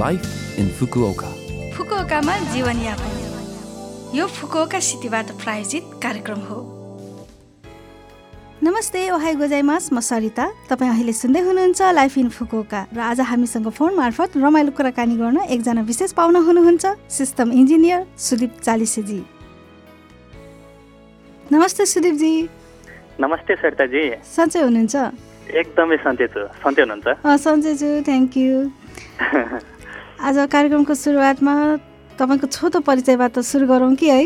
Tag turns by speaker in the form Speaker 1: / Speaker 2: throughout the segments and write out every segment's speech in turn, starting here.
Speaker 1: Life in Fukuoka
Speaker 2: फुकुओकामा जीवनयापन यो Fukuoka सिटीबाट प्रायोजित कार्यक्रम हो नमस्ते ओहाई गोजाइमास म सरिता। तपाईँ अहिले सुन्दै हुनुहुन्छ लाइफ इन फुकुओका र आज हामीसँग फोन मार्फत रमाइलो कुराकानी गर्न एकजना विशेष पाहुना हुनुहुन्छ सिस्टम इन्जिनियर सुदीप चालिसेजी। नमस्ते सुदीपजी।
Speaker 3: नमस्ते सरिताजी।
Speaker 2: सन्चै हुनुहुन्छ?
Speaker 3: एकदमै सन्चै छु। सन्चै हुनुहुन्छ?
Speaker 2: सन्चै छु थ्याङ्क यू आज कार्यक्रमको सुरुवातमा तपाईँको छोटो परिचयबाट सुरु गरौँ कि है?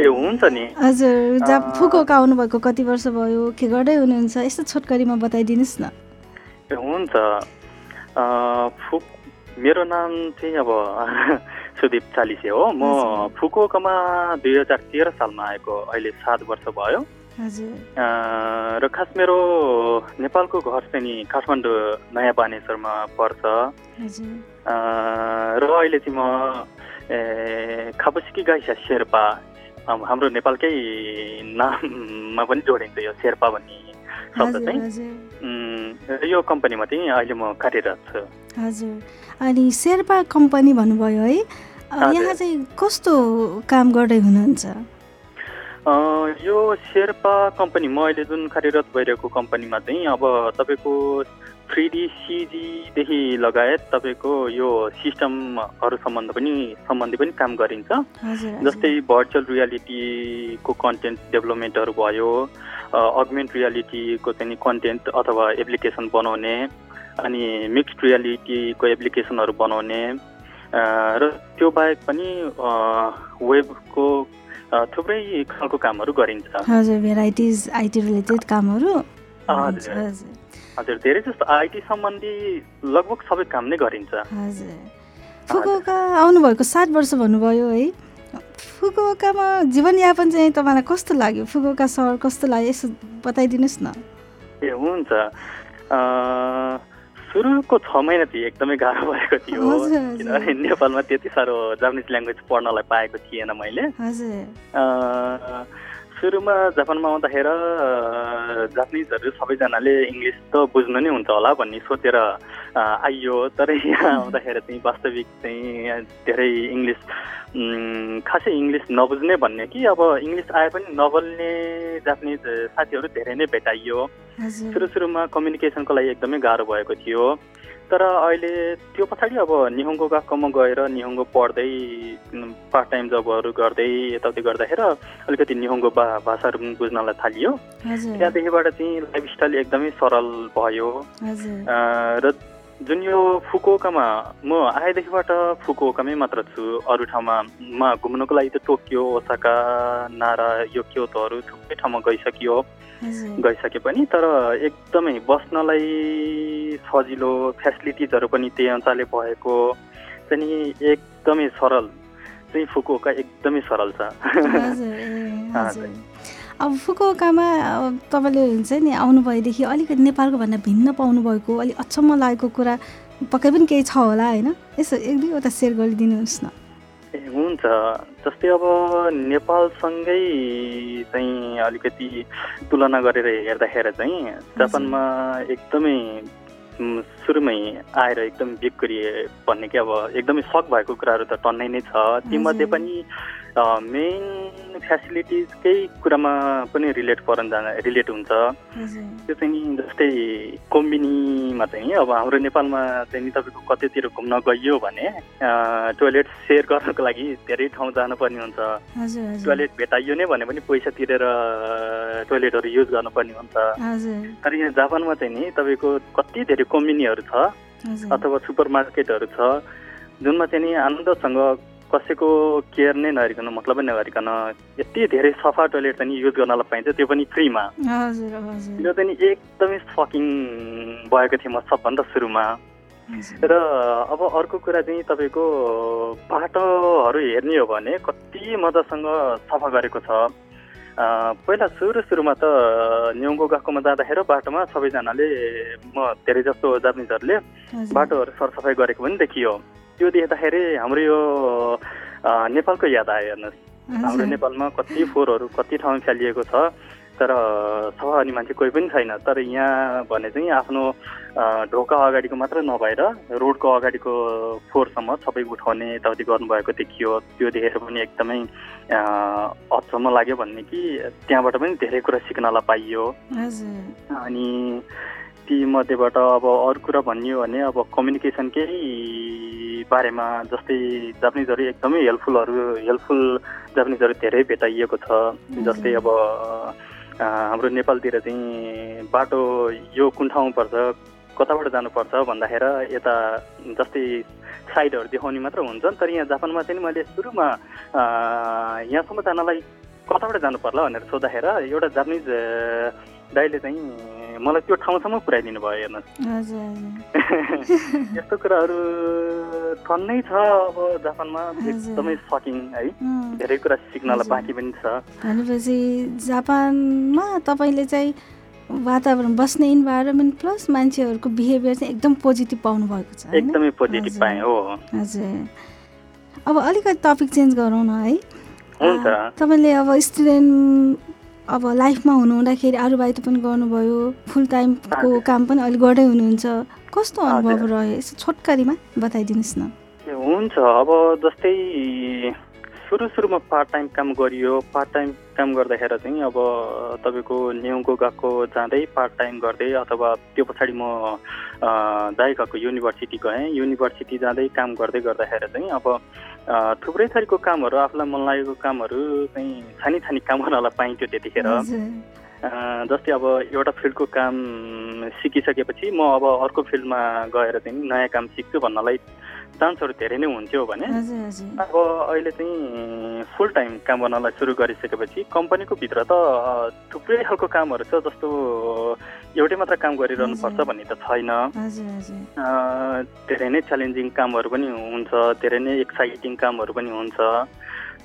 Speaker 3: ए हुन्छ नि।
Speaker 2: हजुर जहाँ फुकोका आउनुभएको कति वर्ष भयो के गर्दै हुनुहुन्छ? यस्तो छोटकरीमा बताइदिनुहोस् न।
Speaker 3: ए हुन्छ। फुक मेरो नाम चाहिँ अब सुदीप चालिसे हो। म फुकुकामा दुई हजार तेह्र सालमा आएको अहिले सात वर्ष भयो। र खास मेरो नेपालको घर चाहिँ नि काठमाडौँ नयाँ बानेश्वरमा पर्छ र अहिले चाहिँ म खापसिकी गाइसा शेर्पा हाम्रो नेपालकै नाममा पनि जोडिन्छ यो शेर्पा भन्ने शब्द चाहिँ। यो कम्पनीमा चाहिँ अहिले म कार्यरत छु।
Speaker 2: हजुर। अनि शेर्पा कम्पनी भन्नुभयो है यहाँ चाहिँ कस्तो काम गर्दै हुनुहुन्छ?
Speaker 3: यो शेर्पा कम्पनी म अहिले जुन कार्यरत भइरहेको कम्पनीमा चाहिँ अब तपाईँको थ्री डी सिजीदेखि लगायत तपाईँको यो सिस्टमहरू सम्बन्ध पनि सम्बन्धी पनि काम गरिन्छ। जस्तै भर्चुअल रियालिटीको कन्टेन्ट डेभलपमेन्टहरू भयो अगमेन्ट रियालिटीको चाहिँ कन्टेन्ट अथवा एप्लिकेसन बनाउने अनि मिक्स्ड रियालिटीको एप्लिकेसनहरू बनाउने र त्यो बाहेक पनि वेबको थुप्रै खालको कामहरू गरिन्छ।
Speaker 2: हजुर भेराइटिज आइटी रिलेटेड कामहरू।
Speaker 3: हजुर धेरै जस्तो आइटी सम्बन्धी लगभग सबै काम नै गरिन्छ।
Speaker 2: हजुर। फुकुका आउनुभएको सात वर्ष भन्नुभयो है। फुकुकामा जीवनयापन चाहिँ तपाईँलाई कस्तो लाग्यो? फुकुका सहर कस्तो लाग्यो? यसो बताइदिनुहोस् न।
Speaker 3: ए हुन्छ। सुरुको छ महिना चाहिँ एकदमै गाह्रो भएको थियो। किनभने नेपालमा त्यति साह्रो जापानिज ल्याङ्ग्वेज पढ्नलाई पाएको थिएन मैले। सुरुमा जापानमा आउँदाखेरि जापानिजहरू सबैजनाले इङ्ग्लिस त बुझ्नु नै हुन्छ होला भन्ने सोचेर आइयो। तर यहाँ आउँदाखेरि चाहिँ वास्तविक चाहिँ धेरै इङ्ग्लिस खासै इङ्ग्लिस नबुझ्ने भन्ने कि अब इङ्ग्लिस आए पनि नबोल्ने जापानिज साथीहरू धेरै नै भेटाइयो। सुरु सुरुमा कम्युनिकेसनको लागि एकदमै गाह्रो भएको थियो। तर अहिले त्यो पछाडि अब निहुङ्गो गएकोमा गएर निहुङ्गो पढ्दै पार्ट टाइम जबहरू गर्दै यताउति गर्दाखेरि अलिकति निहुङ्गो बा भाषाहरू पनि बुझ्नलाई थालियो। त्यहाँदेखिबाट चाहिँ लाइफस्टाइल एकदमै सरल भयो। र जुन यो फुकुकामा म आएदेखिबाट फुकुकामै मात्र छु। अरू ठाउँमा म घुम्नुको लागि त टोकियो ओसाका नारा यो क्योतोहरू थुप्रै ठाउँमा गइसकियो। गइसके पनि तर एकदमै बस्नलाई सजिलो फेसिलिटिजहरू पनि त्यही अनुसारले भएको चाहिँ एकदमै सरल। चाहिँ फुकुका एकदमै सरल छ।
Speaker 2: अब फुकुकामा तपाईँले हुन्छ नि आउनुभएदेखि अलिकति नेपालको भन्दा भिन्न पाउनुभएको अलिक अचम्म लागेको कुरा पक्कै पनि केही छ होला होइन? यसो एक दुईवटा सेयर गरिदिनुहोस् न।
Speaker 3: ए हुन्छ। जस्तै अब नेपालसँगै चाहिँ अलिकति तुलना गरेर हेर्दाखेरि चाहिँ जापानमा एकदमै सुरुमै आएर एकदम बिग्रिए भन्ने कि अब एकदमै सक भएको कुराहरू त टन्नै नै छ। तीमध्ये पनि मेन फेसिलिटिजकै कुरामा पनि रिलेट परन जान रिलेट हुन्छ। त्यो चाहिँ नि जस्तै कोम्बिनीमा चाहिँ अब हाम्रो नेपालमा चाहिँ नि तपाईँको कतैतिर घुम्न गइयो भने टोइलेट सेयर गर्नको लागि धेरै ठाउँ जानुपर्ने हुन्छ। टोइलेट भेटाइयो नै भने पनि पैसा तिरेर टोइलेटहरू युज गर्नुपर्ने हुन्छ। तर यहाँ जापानमा चाहिँ नि तपाईँको कति धेरै कोम्बिनीहरू छ अथवा सुपर मार्केटहरू छ जुनमा चाहिँ नि आनन्दसँग कसैको केयर नै नगरिकन मतलब नै नगरिकन यति धेरै सफा टोइलेट पनि युज गर्नलाई पाइन्छ त्यो पनि फ्रीमा त्यो चाहिँ एकदमै सकिङ भएको थिएँ म सबभन्दा सुरुमा। र अब अर्को कुरा चाहिँ तपाईँको बाटोहरू हेर्ने हो भने कति मजासँग सफा गरेको छ। पहिला सुरु सुरुमा त न्युङ्गो गएकोमा जाँदाखेरि बाटोमा सबैजनाले म धेरै जस्तो जापानिजहरूले बाटोहरू सरसफाइ गरेको पनि देखियो। त्यो देख्दाखेरि हाम्रो यो नेपालको याद आयो हेर्नुहोस्। हाम्रो नेपालमा कति फोहोरहरू कति ठाउँमा फैलिएको छ तर सफा गर्ने मान्छे कोही पनि छैन। तर यहाँ भने चाहिँ आफ्नो ढोका अगाडिको मात्र नभएर रोडको अगाडिको फोहोरसम्म सबै उठाउने यताउति गर्नुभएको देखियो। त्यो देखेर पनि एकदमै अचम्म लाग्यो भन्ने कि त्यहाँबाट पनि धेरै कुरा सिक्नलाई पाइयो। अनि ती मध्येबाट अब अरू कुरा भनियो भने अब कम्युनिकेसनकै बारेमा जस्तै जापानिजहरू एकदमै हेल्पफुलहरू हेल्पफुल जापानिजहरू धेरै भेटाइएको छ। जस्तै अब हाम्रो नेपालतिर चाहिँ बाटो यो कुन ठाउँ पर्छ कताबाट जानुपर्छ भन्दाखेरि यता जस्तै साइडहरू देखाउने मात्र हुन्छ तर यहाँ जापानमा चाहिँ मैले सुरुमा यहाँसम्म जानलाई कताबाट जानु पर्ला भनेर सोद्धाखेरि एउटा जापानिज दाइले चाहिँ मलाई त्यो ठाउँसम्म पुऱ्याइदिनु भयो हेर्नुहोस्। यस्तो कुराहरू ठन्नै छ अब जापानमा एकदमै सकिङ है। धेरै कुरा सिक्नलाई बाँकी पनि छ।
Speaker 2: भनेपछि जापानमा तपाईँले चाहिँ वातावरण बस्ने इन्भाइरोमेन्ट प्लस मान्छेहरूको बिहेभियर चाहिँ एकदम पोजिटिभ पाउनु भएको छ
Speaker 3: एकदमै पोजिटिभ पाएँ हो।
Speaker 2: हजुर। अब अलिकति टपिक चेन्ज गरौँ न है?
Speaker 3: हुन्छ।
Speaker 2: तपाईँले अब स्टुडेन्ट अब लाइफमा हुनुहुँदाखेरि अरूबाहित पनि गर्नुभयो फुल टाइमको काम पनि अहिले गर्दै हुनुहुन्छ। कस्तो अनुभव रह्यो? यसो छोटकरीमा बताइदिनुहोस् न।
Speaker 3: हुन्छ। अब जस्तै सुरु सुरुमा पार्ट टाइम काम गरियो। पार्ट टाइम काम गर्दाखेरि चाहिँ अब तपाईँको न्युको गएको जाँदै पार्ट टाइम गर्दै अथवा त्यो पछाडि म दाइ गएको युनिभर्सिटी गएँ। युनिभर्सिटी जाँदै काम गर्दै गर्दाखेरि चाहिँ अब थुप्रै थरीको कामहरू आफूलाई मन लागेको कामहरू चाहिँ छानी छानी काम गर्नलाई पाइन्थ्यो त्यतिखेर जस्तै अब एउटा फिल्डको काम सिकिसकेपछि म अब अर्को फिल्डमा गएर चाहिँ नयाँ काम सिक्छु भन्नलाई चान्सहरू धेरै नै हुन्थ्यो भने। अब अहिले चाहिँ फुल टाइम काम गर्नलाई सुरु गरिसकेपछि कम्पनीको भित्र त थुप्रै खालको कामहरू छ जस्तो एउटै मात्र काम गरिरहनु पर्छ भन्ने त छैन। धेरै नै च्यालेन्जिङ कामहरू पनि हुन्छ धेरै नै एक्साइटिङ कामहरू पनि हुन्छ।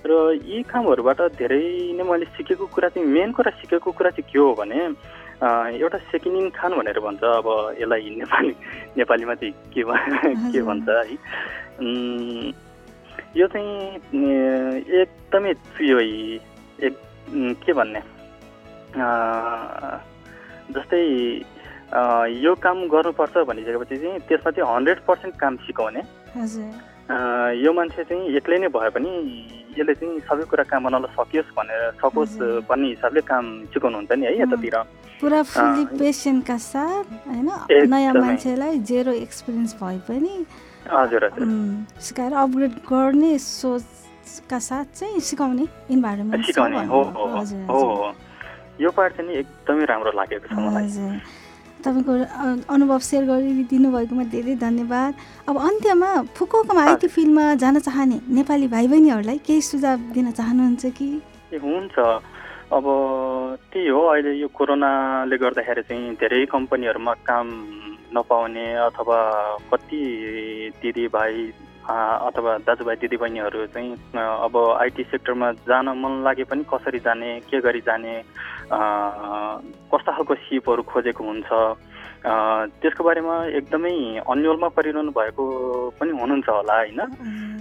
Speaker 3: र यी कामहरूबाट धेरै नै मैले सिकेको कुरा चाहिँ मेन कुरा सिकेको कुरा चाहिँ के हो भने एउटा सेकिनिङ खान भनेर भन्छ। अब यसलाई नेपाली नेपालीमा चाहिँ के के भन्छ है? यो चाहिँ एकदमै यो एक के भन्ने? जस्तै यो काम गर्नुपर्छ भनिसकेपछि चाहिँ त्यसमा चाहिँ हन्ड्रेड पर्सेन्ट काम सिकाउने। यो मान्छे चाहिँ एक्लै नै भए पनि यसले चाहिँ सबै कुरा काम गर्नलाई सकियोस् भनेर सकोस् भन्ने हिसाबले काम सिकाउनुहुन्छ नि है यतातिर
Speaker 2: पुरा फुल्ली पेसेन्टका साथ होइन नयाँ मान्छेलाई जेरो एक्सपिरियन्स भए पनि
Speaker 3: हजुर हजुर।
Speaker 2: सिकाएर अपग्रेड गर्ने सोचका साथ चाहिँ सिकाउने इन्भाइरोमेन्ट
Speaker 3: सिकाउने हो हो यो पार्ट चाहिँ एकदमै राम्रो लागेको छ मलाई।
Speaker 2: तपाईँको अनुभव सेयर गरिदिनु भएकोमा धेरै धन्यवाद। अब अन्त्यमा फुकुकोमा आइटी फिल्डमा जान चाहने नेपाली भाइ बहिनीहरूलाई केही सुझाव दिन चाहनुहुन्छ कि?
Speaker 3: हुन्छ। अब त्यही हो अहिले यो कोरोनाले गर्दाखेरि चाहिँ धेरै कम्पनीहरूमा काम नपाउने अथवा कति दिदीभाइ अथवा दाजुभाइ दिदीबहिनीहरू चाहिँ अब आइटी सेक्टरमा जान मन लागे पनि कसरी जाने के गरी जाने कस्तो खालको सिपहरू खोजेको हुन्छ त्यसको बारेमा एकदमै अन्यलमा परिरहनु भएको पनि हुनुहुन्छ होला होइन?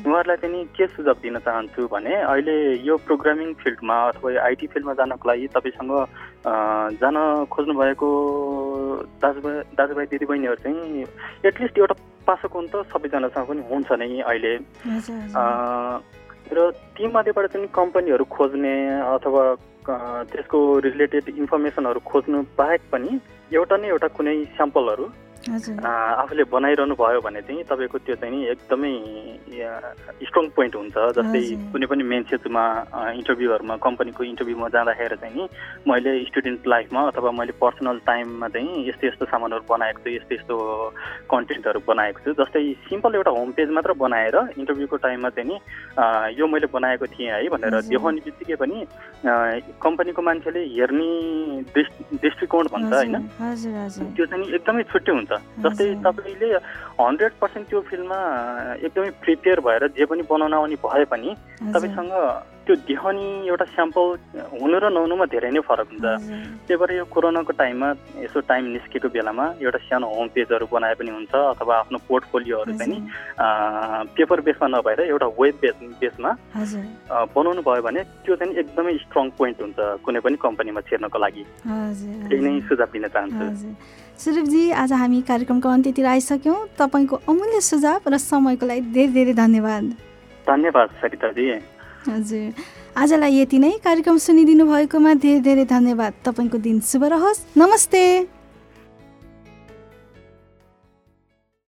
Speaker 3: उहाँहरूलाई चाहिँ के सुझाव दिन चाहन्छु भने अहिले यो प्रोग्रामिङ फिल्डमा अथवा यो आइटी फिल्डमा जानको लागि तपाईँसँग जान खोज्नु भएको दाजुभाइ दाजुभाइ दिदीबहिनीहरू चाहिँ एटलिस्ट एउटा पासोको त सबैजनासँग पनि हुन्छ नै अहिले। र तीमध्येबाट चाहिँ कम्पनीहरू खोज्ने अथवा त्यसको रिलेटेड इन्फर्मेसनहरू खोज्नु बाहेक पनि एउटा न एउटा कुनै स्याम्पलहरू आफूले बनाइरहनु भयो भने चाहिँ तपाईँको त्यो चाहिँ एकदमै स्ट्रङ पोइन्ट हुन्छ। जस्तै कुनै पनि मेन सेतुमा इन्टरभ्यूहरूमा कम्पनीको इन्टरभ्यूमा जाँदाखेरि चाहिँ नि मैले स्टुडेन्ट लाइफमा अथवा मैले पर्सनल टाइममा चाहिँ यस्तो यस्तो सामानहरू बनाएको छु यस्तो यस्तो कन्टेन्टहरू बनाएको छु। जस्तै सिम्पल एउटा होम पेज मात्र बनाएर इन्टरभ्यूको टाइममा चाहिँ नि यो मैले बनाएको थिएँ है भनेर देखाउने बित्तिकै पनि कम्पनीको मान्छेले हेर्ने दृष्टिकोण भन्छ होइन? त्यो चाहिँ एकदमै छुट्टै हुन्छ। जस्तै तपाईँले हन्ड्रेड पर्सेन्ट त्यो फिल्डमा एकदमै प्रिपेयर भएर जे पनि बनाउन आउने भए पनि तपाईँसँग त्यो देखाउने एउटा स्याम्पल हुनु र नहुनुमा धेरै नै फरक हुन्छ। त्यही भएर यो कोरोनाको टाइममा यसो टाइम निस्केको बेलामा एउटा सानो होम पेजहरू बनाए पनि हुन्छ अथवा आफ्नो पोर्टफोलियोहरू चाहिँ नि पेपर बेसमा नभएर एउटा वेब बेस बेसमा बनाउनु भयो भने त्यो चाहिँ एकदमै स्ट्रङ पोइन्ट हुन्छ कुनै पनि कम्पनीमा छिर्नको लागि। त्यही नै सुझाव दिन चाहन्छु।
Speaker 2: सुरूपजी आज हामी कार्यक्रमको अन्त्यतिर आइसक्यौँ। तपाईँको अमूल्य सुझाव र समयको लागि धेरै धेरै धन्यवाद।
Speaker 3: धन्यवाद सरिताजी।
Speaker 2: हजुर। आजलाई यति नै। कार्यक्रम सुनिदिनु भएकोमा धेरै धेरै धन्यवाद। तपाईँको दिन शुभ रहोस्। नमस्ते।